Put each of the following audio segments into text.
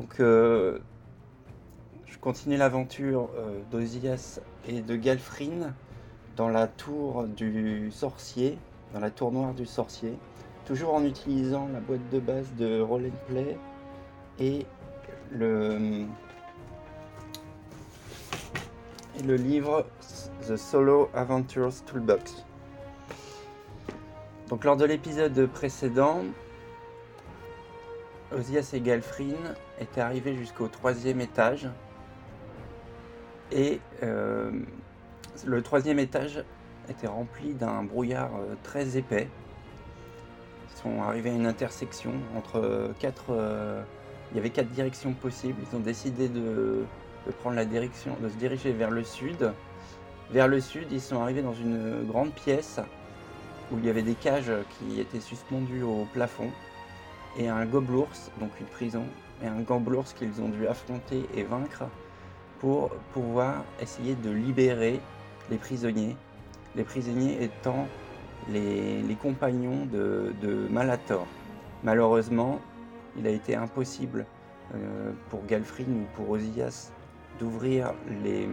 Donc, euh, je continue l'aventure euh, d'Ozias et de Galfrine dans la tour du sorcier, dans la tour noire du sorcier, toujours en utilisant la boîte de base de Roll and Play et le, livre The Solo Adventures Toolbox. Donc lors de l'épisode précédent, Ozias et Galfrine étaient arrivés jusqu'au troisième étage. Et euh, le troisième étage était rempli d'un brouillard euh, très épais. Ils sont arrivés à une intersection entre quatre. euh, il y avait quatre directions possibles. Ils ont décidé de, de prendre la direction, de se diriger vers le sud. Vers le sud, ils sont arrivés dans une grande pièce où il y avait des cages qui étaient suspendues au plafond et un gobelours, donc une prison, et un gobelours qu'ils ont dû affronter et vaincre pour pouvoir essayer de libérer les prisonniers. Les prisonniers étant les, compagnons de, Malator. Malheureusement, il a été impossible euh, pour Galfrine ou pour Ozias d'ouvrir les,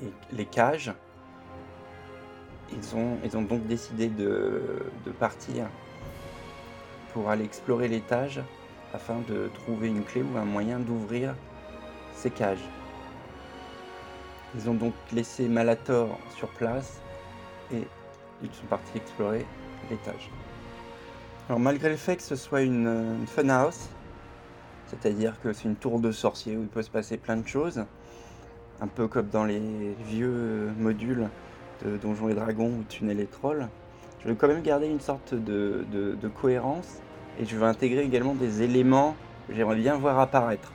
les, les cages. Ils ont, ils ont donc décidé de, de partir pour aller explorer l'étage afin de trouver une clé ou un moyen d'ouvrir ces cages. Ils ont donc laissé Malator sur place et ils sont partis explorer l'étage. Alors malgré le fait que ce soit une, une funhouse, c'est-à-dire que c'est une tour de sorcier où il peut se passer plein de choses, un peu comme dans les vieux modules de Donjons et Dragons ou Tunnel et Trolls, je veux quand même garder une sorte de cohérence et je veux intégrer également des éléments que j'aimerais bien voir apparaître.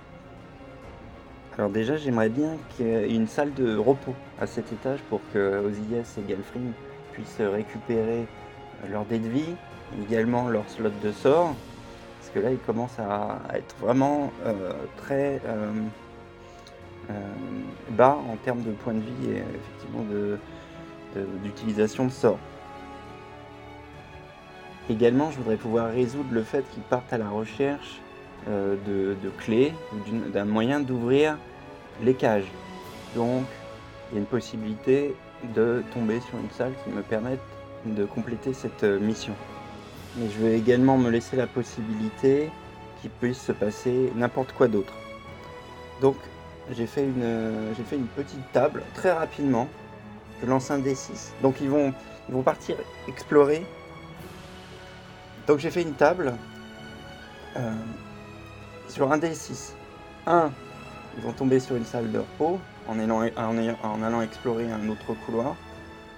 Alors déjà, j'aimerais bien qu'il y ait une salle de repos à cet étage pour que Ozias et Galfrine puissent récupérer leur dé de vie, également leur slot de sort, parce que là, ils commencent à être vraiment euh, très euh, euh, bas en termes de points de vie et effectivement de- de- d'utilisation de, sorts. Également, je voudrais pouvoir résoudre le fait qu'ils partent à la recherche euh, de, clés ou d'un moyen d'ouvrir les cages. Donc, il y a une possibilité de tomber sur une salle qui me permette de compléter cette euh, mission. Mais je veux également me laisser la possibilité qu'il puisse se passer n'importe quoi d'autre. Donc, j'ai fait, une, euh, fait une petite table très rapidement. Je lance un D6. Donc, ils vont, ils vont partir explorer donc j'ai fait une table euh, sur un D6. 1, ils vont tomber sur une salle de repos en allant, allant explorer un autre couloir.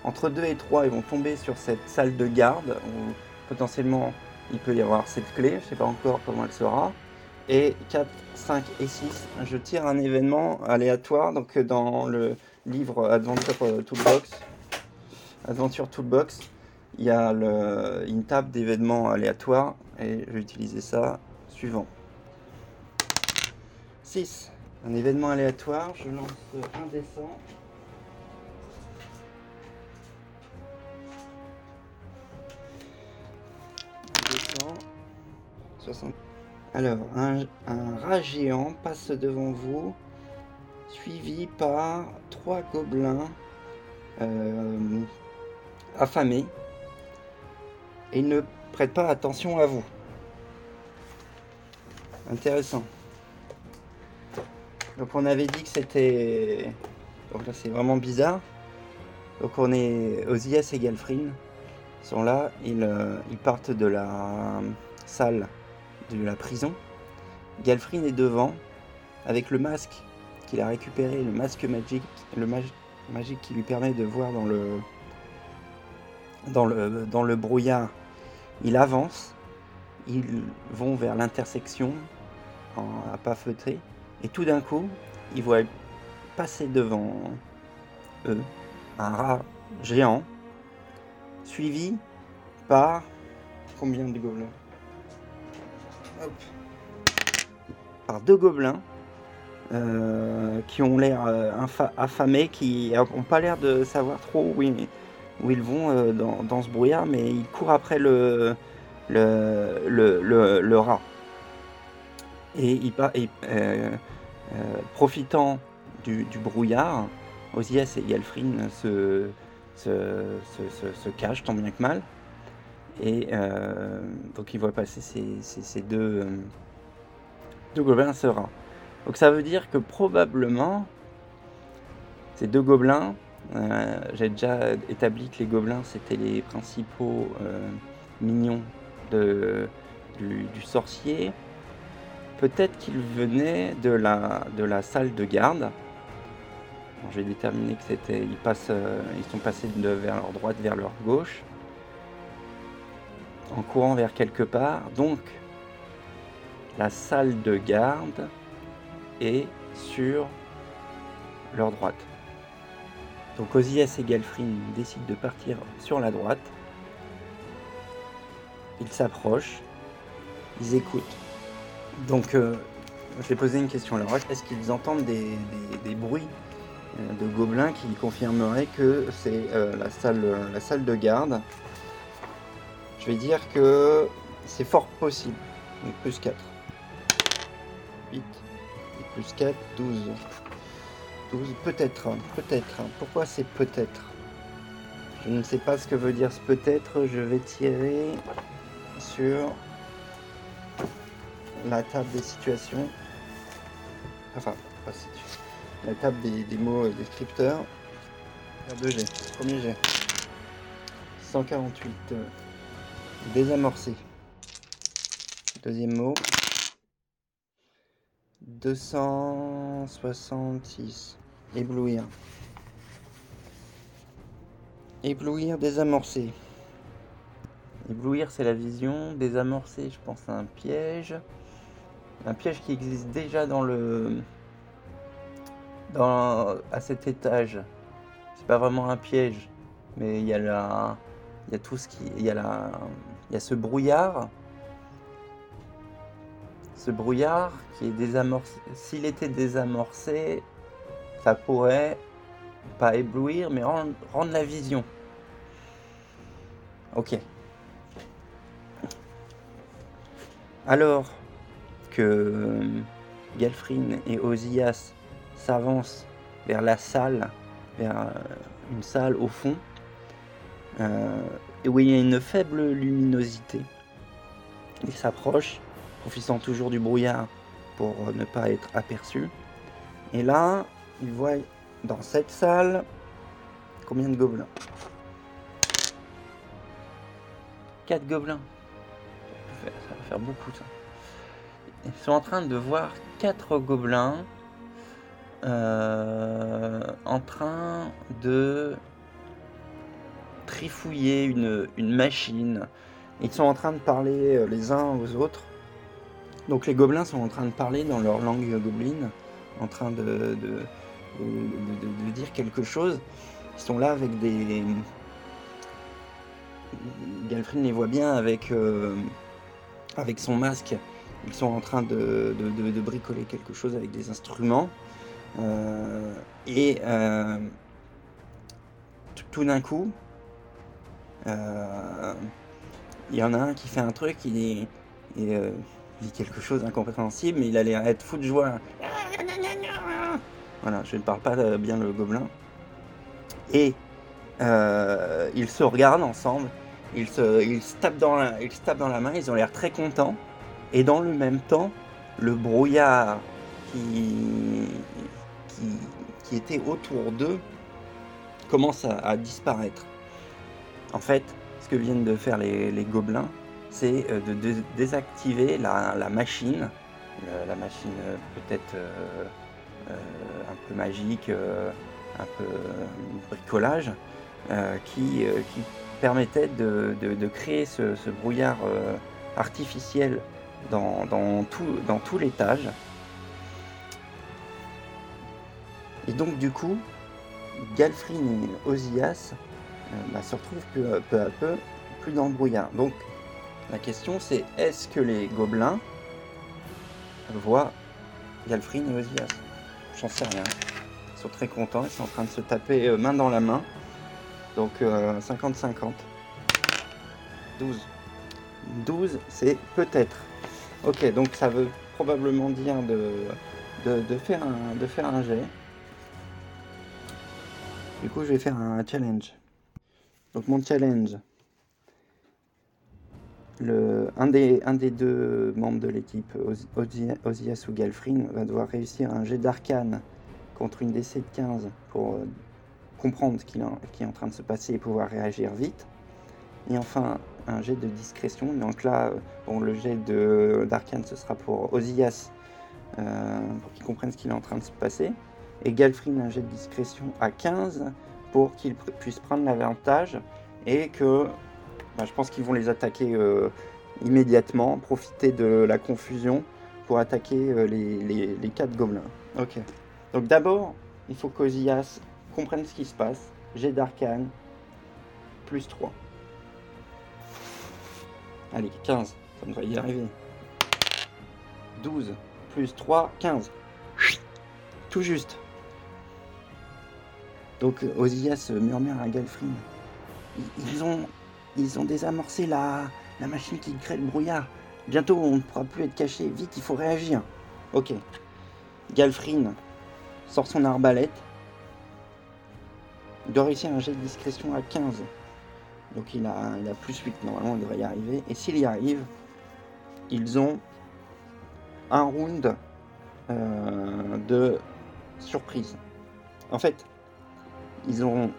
Entre 2 et 3, ils vont tomber sur cette salle de garde où potentiellement il peut y avoir cette clé, je ne sais pas encore comment elle sera. Et 4, 5 et 6, je tire un événement aléatoire donc dans le livre Adventure euh, Toolbox. Adventure Toolbox, il y a une table d'événements aléatoires et je vais utiliser ça suivant. 6. Un événement aléatoire, je lance un dessin. 60. Alors, un, un rat géant passe devant vous, suivi par trois gobelins euh, affamés et ne prête pas attention à vous. Intéressant. Donc on avait dit que c'était... Donc là c'est vraiment bizarre. Donc on est Ozias et Galfrine sont là. Ils, euh, ils partent de la salle de la prison. Galfrine est devant avec le masque qu'il a récupéré, le masque magique, le mag- magique qui lui permet de voir dans le dans le, dans le brouillard, il avance, ils vont vers l'intersection à pas feutré, et tout d'un coup, ils voient passer devant eux un rat géant, suivi par combien de gobelins? Par deux gobelins euh, qui ont l'air euh, affamés, qui n'ont pas l'air de savoir trop où ils, où ils vont euh, dans, ce brouillard, mais ils courent après le, le, rat. Et, il, profitant du, brouillard, Osias et Yalfrin se, se, cachent tant bien que mal. Et donc il voit passer ces, deux, deux gobelins sereins. Donc ça veut dire que probablement ces deux gobelins, euh, j'ai déjà établi que les gobelins c'était les principaux euh, mignons du, sorcier. Peut-être qu'ils venaient de la, de la salle de garde. j'ai déterminé que c'était. Ils, passent, euh, ils sont passés de vers leur droite vers leur gauche. En courant vers quelque part. Donc, la salle de garde est sur leur droite. Donc Osias et Galfrin décident de partir sur la droite. Ils s'approchent, ils écoutent. Donc euh, je vais poser une question alors. Est-ce qu'ils entendent des, bruits euh, de gobelins qui confirmeraient que c'est euh, la, salle, la salle de garde? Je vais dire que c'est fort possible. Donc plus 4. 8 plus 4, 12. 12, peut-être, peut-être. Pourquoi c'est peut-être? Je ne sais pas ce que veut dire ce peut-être. Je vais tirer sur la table des situations. Enfin, pas situation. La table des, mots descripteurs. 2G, premier G. 148. Euh, désamorcé. Deuxième mot. 266. Éblouir. Éblouir, désamorcer. Éblouir, c'est la vision. Désamorcer, je pense à un piège. Un piège qui existe déjà dans le. Dans, à cet étage. C'est pas vraiment un piège, mais il y a la. Il y a tout ce qui. Il y a la. Il y a ce brouillard ce brouillard qui est désamorcé, s'il était désamorcé, ça pourrait pas éblouir, mais rendre, la vision. Ok. Alors que euh, Galfrin et Osias s'avancent vers la salle, vers euh, une salle au fond, euh, où il y a une faible luminosité. Ils s'approchent profitant toujours du brouillard pour ne pas être aperçu. Et là, il voit dans cette salle combien de gobelins? 4 gobelins. Ça va faire beaucoup ça. Ils sont en train de voir 4 gobelins euh, en train de trifouiller une, une machine. Ils sont en train de parler euh, les uns aux autres donc les gobelins sont en train de parler dans leur langue gobeline, en train de, dire quelque chose. Ils sont là avec des... Galfrin les voit bien avec, euh, avec son masque. Ils sont en train de, bricoler quelque chose avec des instruments. Euh, et euh, tout d'un coup, il y en a un qui fait un truc, il est, dit quelque chose d'incompréhensible, mais il allait être fou de joie. Voilà, je ne parle pas euh, bien le gobelin. Et euh, ils se regardent ensemble, ils se, ils tapent dans la, ils tapent dans la main, ils ont l'air très contents. Et dans le même temps, le brouillard qui, qui, était autour d'eux commence à, disparaître. En fait, ce que viennent de faire les gobelins, c'est euh, de, désactiver la, machine, la machine euh, peut-être euh, un peu magique, un peu bricolage, qui, permettait de, créer ce, brouillard artificiel dans, tout, l'étage. Et donc du coup, Galfrin et Osias bah, se retrouvent peu, à peu plus dans le brouillard. La question c'est est-ce que les gobelins voient Galfrin et Osias? J'en sais rien. Ils sont très contents, ils sont en train de se taper euh, main dans la main. Donc 50-50. 12. 12 c'est peut-être. Ok, donc ça veut probablement dire de, de, faire un, de faire un jet. Du coup, je vais faire un challenge. Donc mon challenge, un, des, deux membres de l'équipe, Ozias ou Galfrin, va devoir réussir un jet d'arcane contre une DC de 15 pour euh, comprendre ce qui est en train de se passer et pouvoir réagir vite. Et enfin, un jet de discrétion. Donc là, bon, le jet d'arcane, ce sera pour Ozias, euh, pour qu'il comprenne ce qu'il est en train de se passer. Et Galfrin, un jet de discrétion à 15 pour qu'il puisse prendre l'avantage et que je pense qu'ils vont les attaquer euh, immédiatement, profiter de la confusion pour attaquer euh, les, les, quatre gobelins. Ok. Donc d'abord, il faut qu'Ozias comprenne ce qui se passe. Jet d'arcane, plus 3. Allez, 15, ça devrait y arriver. 12, plus 3, 15. Tout juste. Donc Ozias murmure à Galfrin. Ils ont, ils ont désamorcé la, machine qui crée le brouillard. Bientôt on ne pourra plus être caché. Vite, il faut réagir. Ok. Galfrin sort son arbalète. Il doit réussir un jet de discrétion à 15. Donc il a, il a plus 8, normalement il devrait y arriver. Et s'il y arrive, ils ont un round euh, de surprise. En fait, ils ont.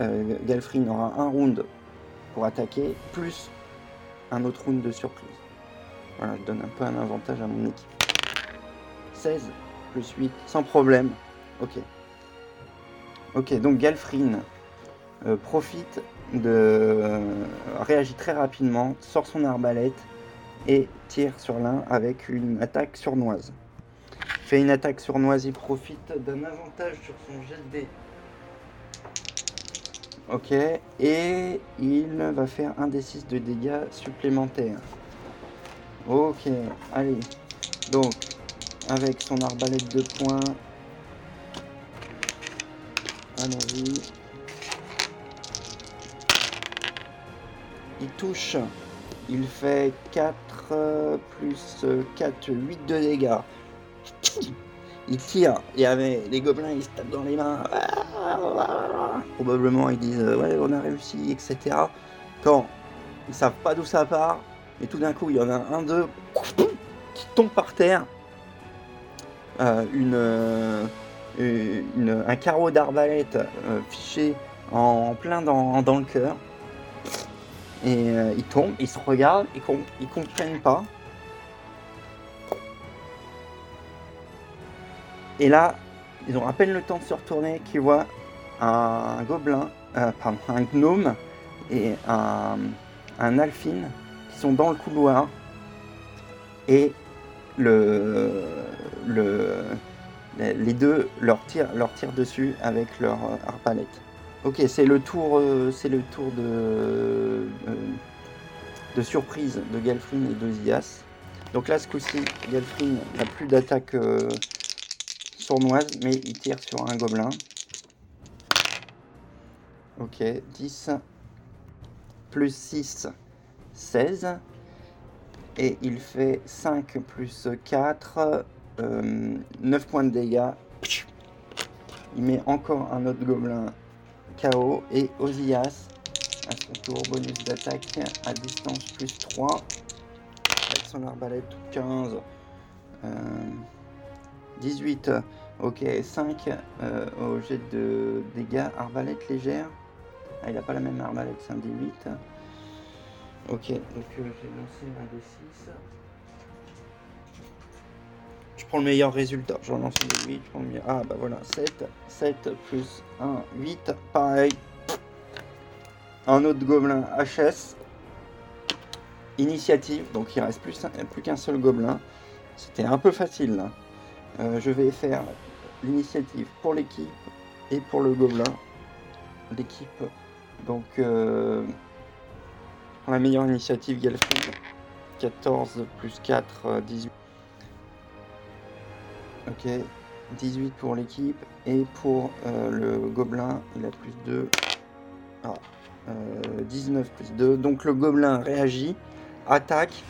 Euh, Galfrin aura un round pour attaquer, plus un autre round de surprise. Voilà, je donne un peu un avantage à mon équipe. 16 plus 8, sans problème. Ok. Ok, donc Galfrin euh, profite de euh, réagit très rapidement, sort son arbalète et tire sur l'un avec une attaque surnoise. Fait une attaque surnoise, il profite d'un avantage sur son jet de. Ok, et il va faire un des 6 de dégâts supplémentaires. Ok, allez. Donc, avec son arbalète de poing. Allons-y. Il touche. Il fait 4 plus 4, 8 de dégâts. Il tire. Il y avait les gobelins, ils se tapent dans les mains. Probablement ils disent ouais on a réussi, etc. Quand ils savent pas d'où ça part, et tout d'un coup il y en a un, deux qui tombe par terre. Euh, une, un carreau d'arbalète euh, fiché en, plein dans, le cœur. Et euh, ils tombent, ils se regardent, ils, ils comprennent pas. Et là, ils ont à peine le temps de se retourner qu'ils voient un gobelin, euh, pardon, un gnome et un, un alphine qui sont dans le couloir. Et le, le, les deux leur tirent, leur tirent dessus avec leur arbalète. Ok, c'est le tour, euh, c'est le tour de, euh, de surprise de Galfrin et d'Ozias. Donc là, ce coup-ci, Galfrin n'a plus d'attaque euh, sournoise, mais il tire sur un gobelin. Ok, 10 plus 6, 16. Et il fait 5 plus 4, 9 points de dégâts. Il met encore un autre gobelin KO et Ozias à son tour bonus d'attaque à distance plus 3 avec son arbalète 15 18 ok 5 euh, au jet de dégâts arbalète légère ah, il a pas la même arbalète c'est un D8 ok donc euh, j'ai lancé un D6 je prends le meilleur résultat. Je relance le 8, je prends le meilleur. Ah bah voilà, 7. 7 plus 1, 8. Pareil. Un autre gobelin HS. Initiative, donc il reste plus qu'un seul gobelin. C'était un peu facile là. Euh, je vais faire l'initiative pour l'équipe et pour le gobelin. L'équipe, donc euh, la meilleure initiative Galfrid. 14 plus 4, 18. Ok, 18 pour l'équipe. Et pour euh, le gobelin, il a plus 2. Ah, 19 euh, plus 2. Donc le gobelin réagit, attaque.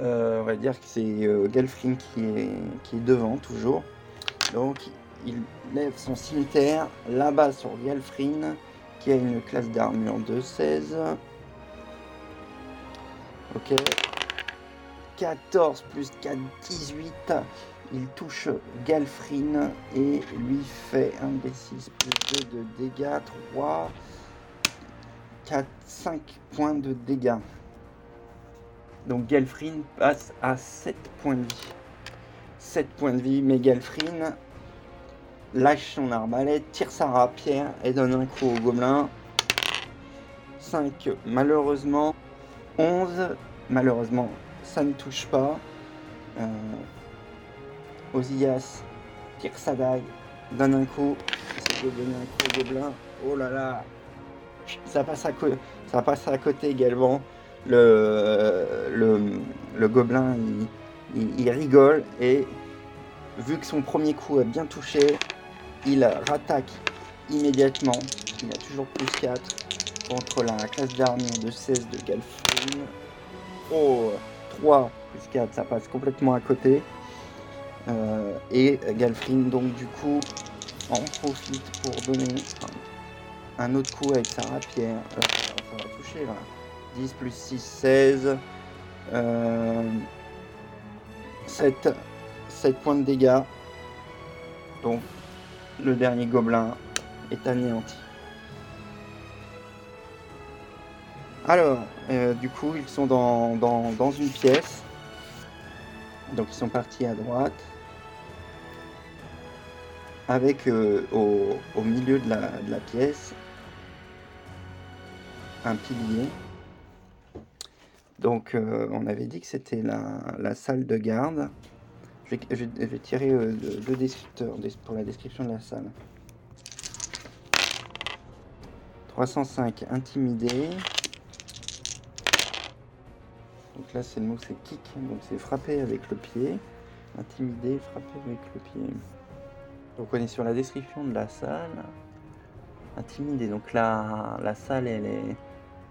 On va dire que c'est Galfrin qui est, qui est devant toujours. Donc il lève son cimetière là-bas sur Galfrin qui a une classe d'armure de 16. Ok. 14 plus 4, 18. Il touche Galfrin et lui fait un D6 plus 2 de dégâts. 3, 4, 5 points de dégâts. Donc Galfrin passe à 7 points de vie. 7 points de vie, mais Galfrin lâche son arbalète, tire sa rapière et donne un coup au gobelin. 5 malheureusement. 11 malheureusement ça ne touche pas. Euh, Ozias tire sa dague, donne un coup, donner un coup au gobelin. Oh là là ça passe à, ça passe à côté également. Le, gobelin il rigole et vu que son premier coup a bien touché, il rattaque immédiatement. Il a toujours plus 4 contre la classe d'armure de 16 de Galfrin. Oh, 3 plus 4, ça passe complètement à côté. Euh, et Galfrin, donc du coup, en profite pour donner un, autre coup avec sa rapière. Euh, ça va toucher là. 10 plus 6, 16. 7, 7 points de dégâts. Donc le dernier gobelin est anéanti. Alors, euh, du coup, ils sont dans, dans, une pièce. Donc, ils sont partis à droite. Avec euh, au, milieu de la, de la, pièce un pilier. Donc, euh, on avait dit que c'était la, la, salle de garde. Je vais, tirer euh, deux descripteurs pour la description de la salle. 305 intimidé. Donc là c'est le mot c'est kick, donc c'est frapper avec le pied. Intimider, frapper avec le pied. Donc on est sur la description de la salle. Intimider, donc là la salle elle est.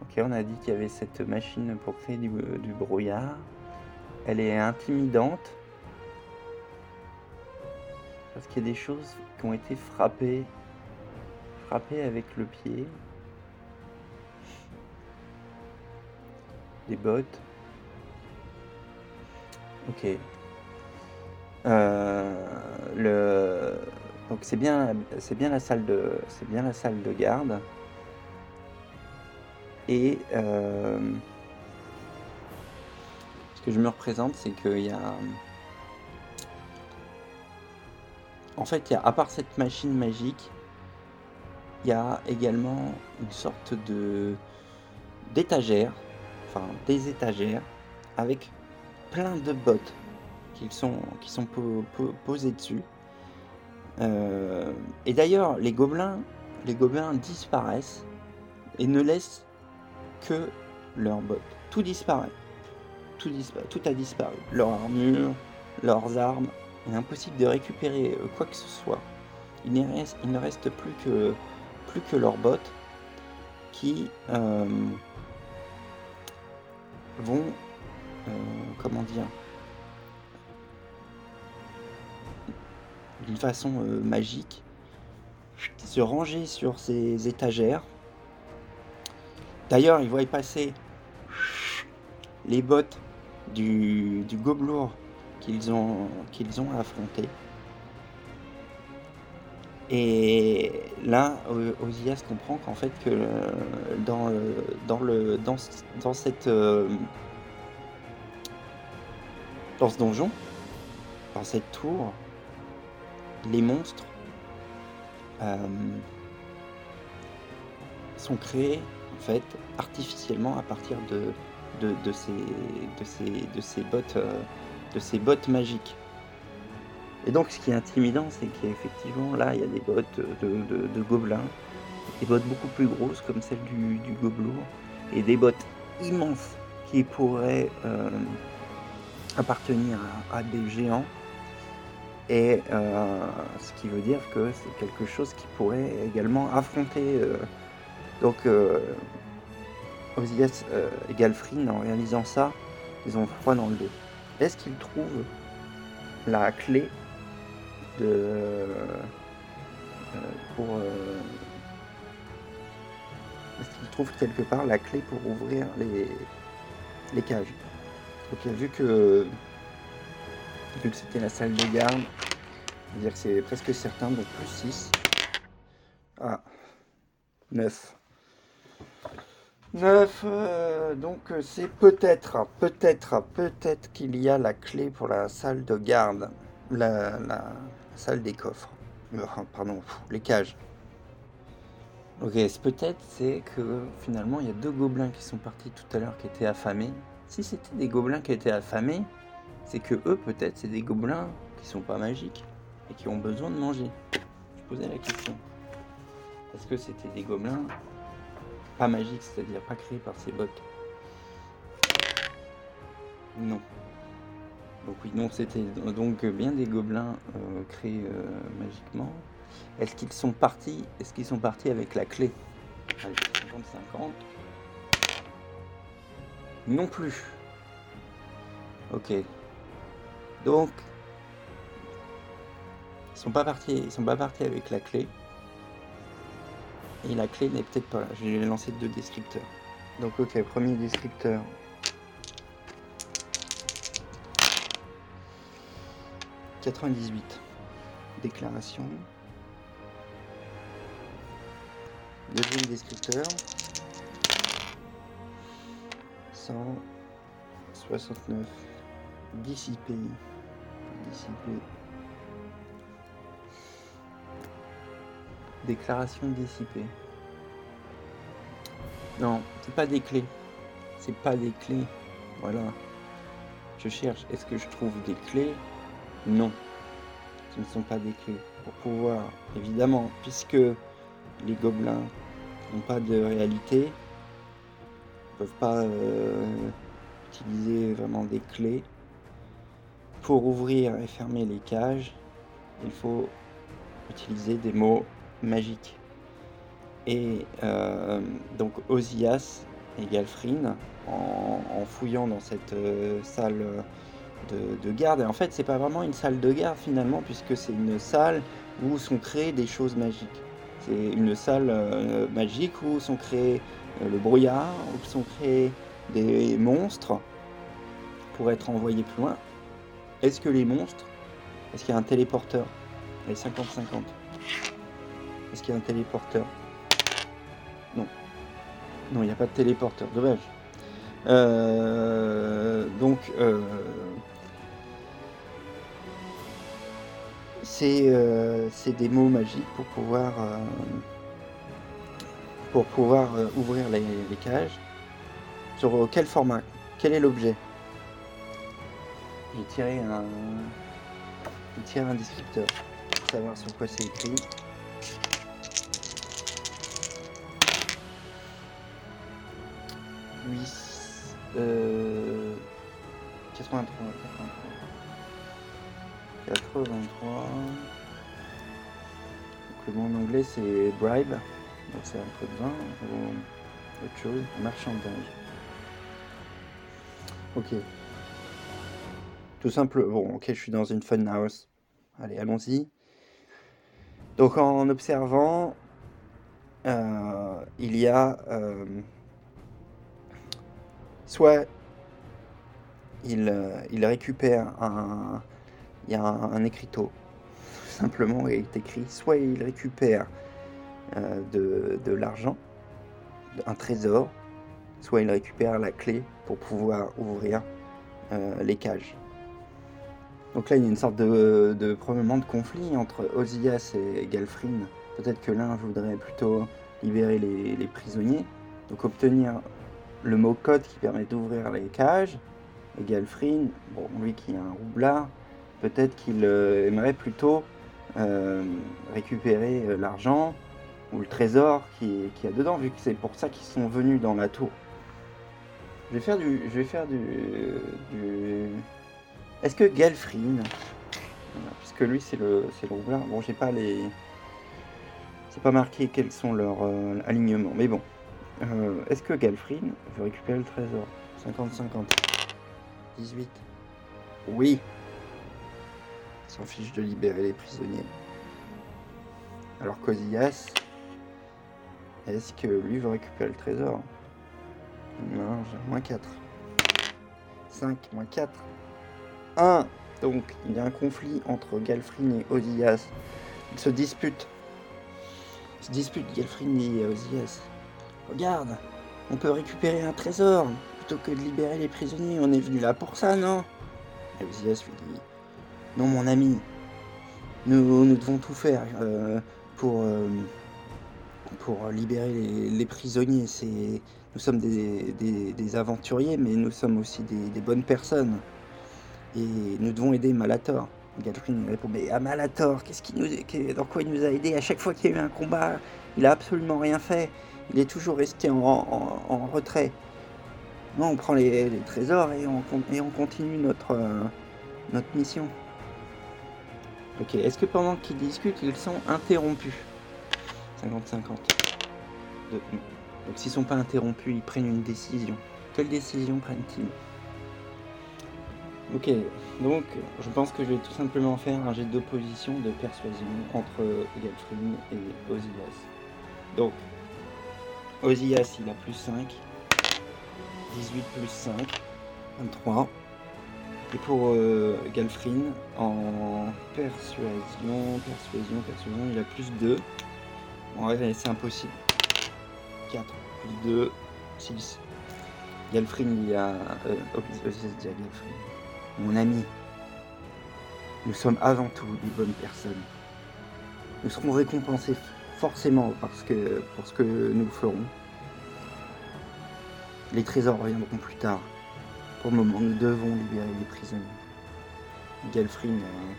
Ok on a dit qu'il y avait cette machine pour créer du brouillard. Elle est intimidante parce qu'il y a des choses qui ont été frappées, frappées avec le pied. Des bottes. Ok. Euh, le... Donc c'est bien, bien la salle de, c'est bien la salle de garde. Et euh, ce que je me représente, c'est qu'il y a En fait, à part cette machine magique, il y a également une sorte de d'étagère, enfin des étagères, avec plein de bottes qui sont, qui sont posées dessus. Euh, et d'ailleurs, les gobelins, les gobelins disparaissent et ne laissent que leurs bottes. Tout disparaît. Tout. Tout a disparu. Leur armure, leurs armes, il est impossible de récupérer euh, quoi que ce soit. Il, ne reste plus que, plus que leurs bottes qui euh, vont, euh, comment dire, d'une façon magique, se ranger sur ces étagères. D'ailleurs, ils voient passer les bottes du, du gobelour qu'ils ont, qu'ils ont affronté. Et là, Ozias comprend qu'en fait que dans, dans, le, dans, cette euh, dans ce donjon, dans cette tour, les monstres euh, sont créés en fait artificiellement à partir de, de, de ces, de, ces, de ces bottes euh, de ces bottes magiques. Et donc ce qui est intimidant, c'est qu'effectivement là, il y a des bottes de, gobelins, des bottes beaucoup plus grosses comme celle du, du gobelour, et des bottes immenses qui pourraient euh, appartenir à, des géants. Et euh, ce qui veut dire que c'est quelque chose qui pourrait également affronter donc Osias et Galfrin en réalisant ça ils ont froid dans le dos. Est-ce qu'ils trouvent la clé de euh, pour euh, est-ce qu'ils trouvent quelque part la clé pour ouvrir les, les cages? Ok, vu que vu que c'était la salle de garde, c'est presque certain, donc plus 6. Ah, 9. 9, euh, donc c'est peut-être, peut-être, peut-être qu'il y a la clé pour la salle de garde, la, salle des coffres, euh, pardon, les cages. Ok, peut-être c'est que finalement il y a deux gobelins qui sont partis tout à l'heure qui étaient affamés. Si c'était des gobelins qui étaient affamés, c'est que eux peut-être c'est des gobelins qui sont pas magiques et qui ont besoin de manger. Je posais la question. Est-ce que c'était des gobelins pas magiques, c'est-à-dire pas créés par ces bottes Non. Donc oui, non, c'était donc bien des gobelins euh, créés euh, magiquement. Est-ce qu'ils sont partis Est-ce qu'ils sont partis avec la clé? Allez, 50-50. Non plus. Ok. Donc, ils sont pas partis. Ils sont pas partis avec la clé. Et la clé n'est peut-être pas là. Je vais lancer deux descripteurs. Donc ok, premier descripteur. « 98. Déclaration. Deuxième descripteur. 169. Dissipé. Dissipé. Déclaration dissipée. Non, c'est pas des clés. C'est pas des clés. Voilà. Je cherche. Est-ce que je trouve des clés? Non. Ce ne sont pas des clés. Pour pouvoir, évidemment, puisque les gobelins n'ont pas de réalité, ne peuvent pas euh, utiliser vraiment des clés. Pour ouvrir et fermer les cages, il faut utiliser des mots magiques. Et euh, donc Ozias et Galfrin, en, fouillant dans cette euh, salle de, garde, et en fait c'est pas vraiment une salle de garde finalement, puisque c'est une salle où sont créées des choses magiques. C'est une salle euh, magique où sont créés le brouillard, où sont créés des monstres pour être envoyés plus loin. Est-ce que les monstres, est-ce qu'il y a un téléporteur? Les 50-50. Est-ce qu'il y a un téléporteur? Non. Non, il n'y a pas de téléporteur, dommage. Euh, donc, Euh, c'est des mots magiques pour pouvoir, euh, pour pouvoir euh, ouvrir les, cages. Sur quel format? Quel est l'objet? J'ai tiré un, tiré un descripteur pour savoir sur quoi c'est écrit. Oui. 83, 83. 83. Donc le mot en anglais c'est bribe, donc c'est un peu de vin ou autre chose, marchandage. Ok. Tout simple. Bon, ok, je suis dans une fun house. Allez, allons-y. Donc en observant, euh, il y a euh, soit il, euh, il récupère un, il y a un, écriteau. Simplement, il est écrit soit il récupère euh, de, l'argent, un trésor, soit il récupère la clé pour pouvoir ouvrir euh, les cages. Donc là, il y a une sorte de, de probablement de conflit entre Ozias et Galfrin. Peut-être que l'un voudrait plutôt libérer les, prisonniers, donc obtenir le mot code qui permet d'ouvrir les cages. Et Galfrin, bon, lui qui est un roublard, peut-être qu'il euh, aimerait plutôt euh, récupérer euh, l'argent ou le trésor qui, qui a dedans, vu que c'est pour ça qu'ils sont venus dans la tour. Je vais faire du. Je vais faire du. Est-ce que Galfrin. Puisque lui c'est le c'est le roublard. Bon j'ai pas les. C'est pas marqué quels sont leurs alignements. Mais bon. Est-ce que Galfrin veut récupérer le trésor? 50-50. 18. Oui. S'en fiche de libérer les prisonniers. Alors qu'Ozias, est-ce que lui veut récupérer le trésor? Non, j'ai moins 4. 5, moins 4. 1. Donc, il y a un conflit entre Galfrin et Ozias. Ils se disputent. Ils se disputent, Galfrin et Ozias. Regarde, on peut récupérer un trésor plutôt que de libérer les prisonniers. On est venu là pour ça, non? Ozias lui dit Non, mon ami, nous, devons tout faire euh, pour, euh, pour libérer les, prisonniers. Nous sommes des, aventuriers, mais nous sommes aussi des, bonnes personnes. Et nous devons aider Malator. Galfrin répond Mais à Malator, qu'est-ce qu'il nous, dans quoi il nous a aidé À chaque fois qu'il y a eu un combat, il a absolument rien fait. Il est toujours resté en, retrait. Non, on prend les, trésors et on, continue notre, euh, notre mission. Ok, est-ce que pendant qu'ils discutent, ils sont interrompus? 50-50. De- Donc s'ils sont pas interrompus, ils prennent une décision. Quelle décision prennent-ils? Ok, donc je pense que je vais tout simplement faire un jet d'opposition de persuasion entre Galfrin et Ozias. Donc, Ozias il a plus 5, 18 plus 5, 23. Et pour euh, Galfrin, en persuasion, persuasion, persuasion, il a plus 2. Bon, ouais, c'est impossible. 4 plus 2, 6. Galfrin, il a. Euh. Mon ami, nous sommes avant tout des bonnes personnes. Nous serons récompensés forcément parce que, pour ce que nous ferons. Les trésors reviendront plus tard. Pour le moment, nous devons libérer les prisonniers. Galfrin, euh,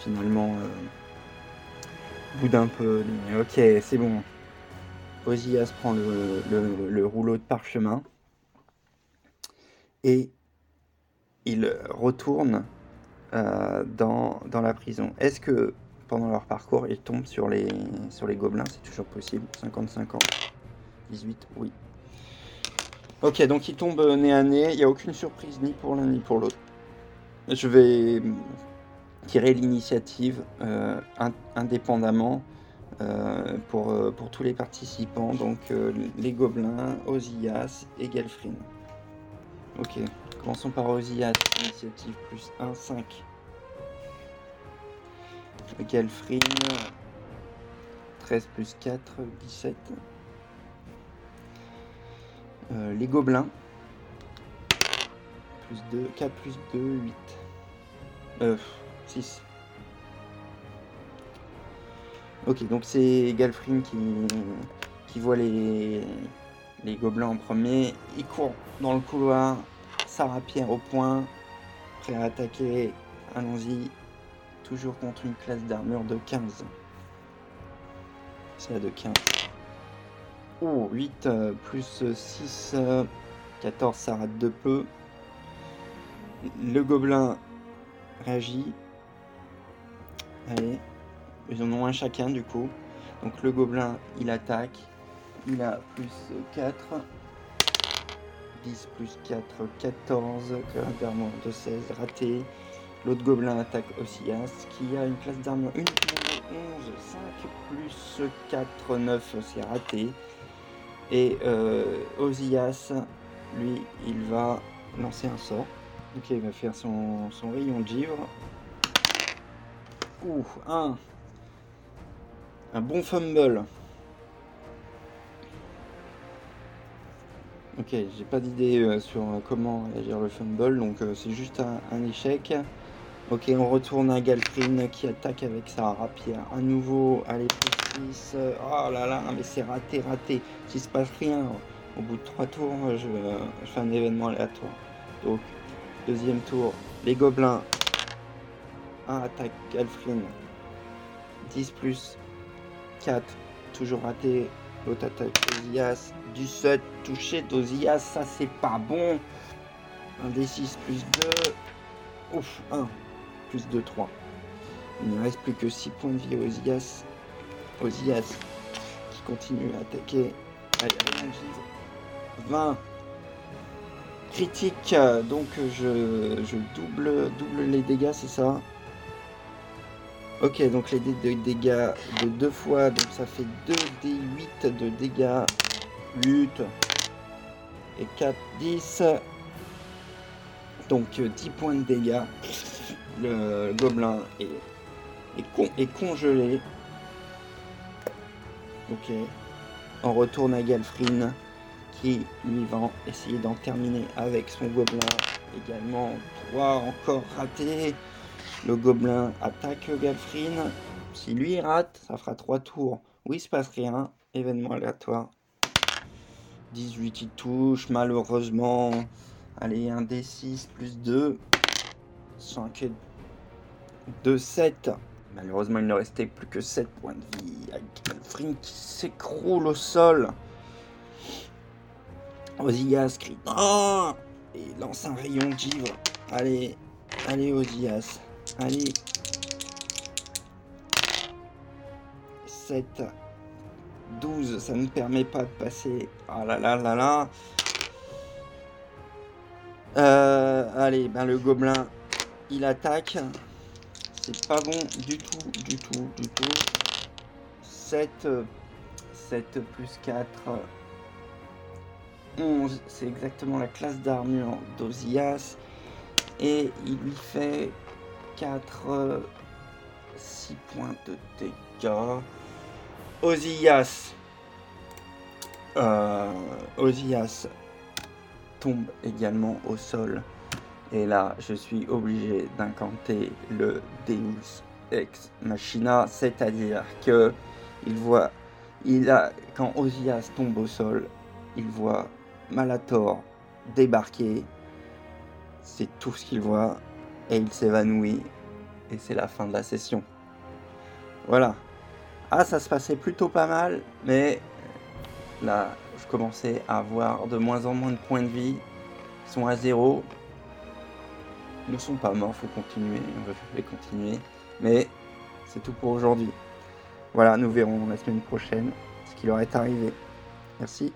finalement, euh, boude un peu. ok, c'est bon. Ozias prend le, le- le rouleau de parchemin et il retourne euh, dans la prison. Est-ce que pendant leur parcours, ils tombent sur les, sur les gobelins C'est toujours possible. 50-50. 18, oui. Ok, donc ils tombent nez à nez. Il n'y a aucune surprise ni pour l'un ni pour l'autre. Je vais hum, tirer l'initiative euh, in- indépendamment euh, pour, euh, pour tous les participants. Donc euh, les gobelins, Ozias et Galfrin. Ok, commençons par Ozias. Initiative plus 1, 5. Galfrin, 13 plus 4, 17. Euh, les gobelins, plus 2, 4 plus 2, 8. Euh, 6. Ok, donc c'est Galfrin qui, voit les, les gobelins en premier. Il court dans le couloir, sa rapière au point, prêt à attaquer. Allons-y. Toujours contre une classe d'armure de 15. C'est la de 15. Oh, 8 euh, plus 6, euh, 14, ça rate de peu. Le gobelin réagit. Allez, ils en ont un chacun du coup. Donc le gobelin, il attaque. Il a plus 4. 10 plus 4, 14. Classe d'armure de 16, raté. L'autre gobelin attaque Ossias, qui a une classe d'armure uniquement de 11, 5 plus 4, 9, c'est raté. Et euh, Ozias, lui, il va lancer un sort. Ok, il va faire son, rayon de givre. Ouh, un. Un bon fumble. Ok, j'ai pas d'idée euh, sur euh, comment réagir le fumble, donc euh, c'est juste un échec. Ok, on retourne à Galfrin qui attaque avec sa rapière. À nouveau, allez, plus 6. Oh là là, mais c'est raté, raté. S'il se passe rien, au bout de 3 tours, je, fais un événement aléatoire. Donc, deuxième tour, les gobelins. Un attaque Galfrin. 10 plus 4, toujours raté. L'autre attaque Osias. 17 touché d'Osias, ça c'est pas bon. Un D6 plus 2. Ouf, 1 plus 2, 3. Il ne reste plus que 6 points de vie à Osias. Osias qui continue à attaquer. Allez, allez, Gilles. 20. critique, donc je, double, double les dégâts, c'est ça? Ok, donc les dégâts de deux fois, donc ça fait 2d8 de dégâts lutte et 4, 10. Donc 10 euh, points de dégâts. Le gobelin est, congelé. Ok. On retourne à Galfrin qui lui va essayer d'en terminer avec son gobelin. Également 3 encore ratés. Le gobelin attaque Galfrin. Si lui rate, ça fera 3 tours où il se passe rien. Événement aléatoire. 18 il touche, malheureusement. Allez, un D6 plus 2. 5 et 2, 7. Malheureusement, il ne restait plus que 7 points de vie. Galfrin qui s'écroule au sol. Ozias crie non et lance un rayon de givre. Allez, allez Ozias. Allez. 7. 12, ça ne permet pas de passer. Ah là là là là. Euh, allez, ben le gobelin, il attaque. C'est pas bon du tout, du tout, du tout. 7, 7 plus 4, 11. C'est exactement la classe d'armure d'Ozias. Et il lui fait 4, 6 points de dégâts. Ozias. Euh, tombe également au sol. Et là, je suis obligé d'incanter le Deus Ex Machina, c'est-à-dire que il voit, il a, quand Ozias tombe au sol, il voit Malator débarquer. C'est tout ce qu'il voit et il s'évanouit et c'est la fin de la session. Voilà. Ah, ça se passait plutôt pas mal, mais là, je commençais à avoir de moins en moins de points de vie. Ils sont à zéro. Ne sont pas morts, faut continuer, on va continuer. Mais c'est tout pour aujourd'hui. Voilà, nous verrons la semaine prochaine ce qui leur est arrivé. Merci.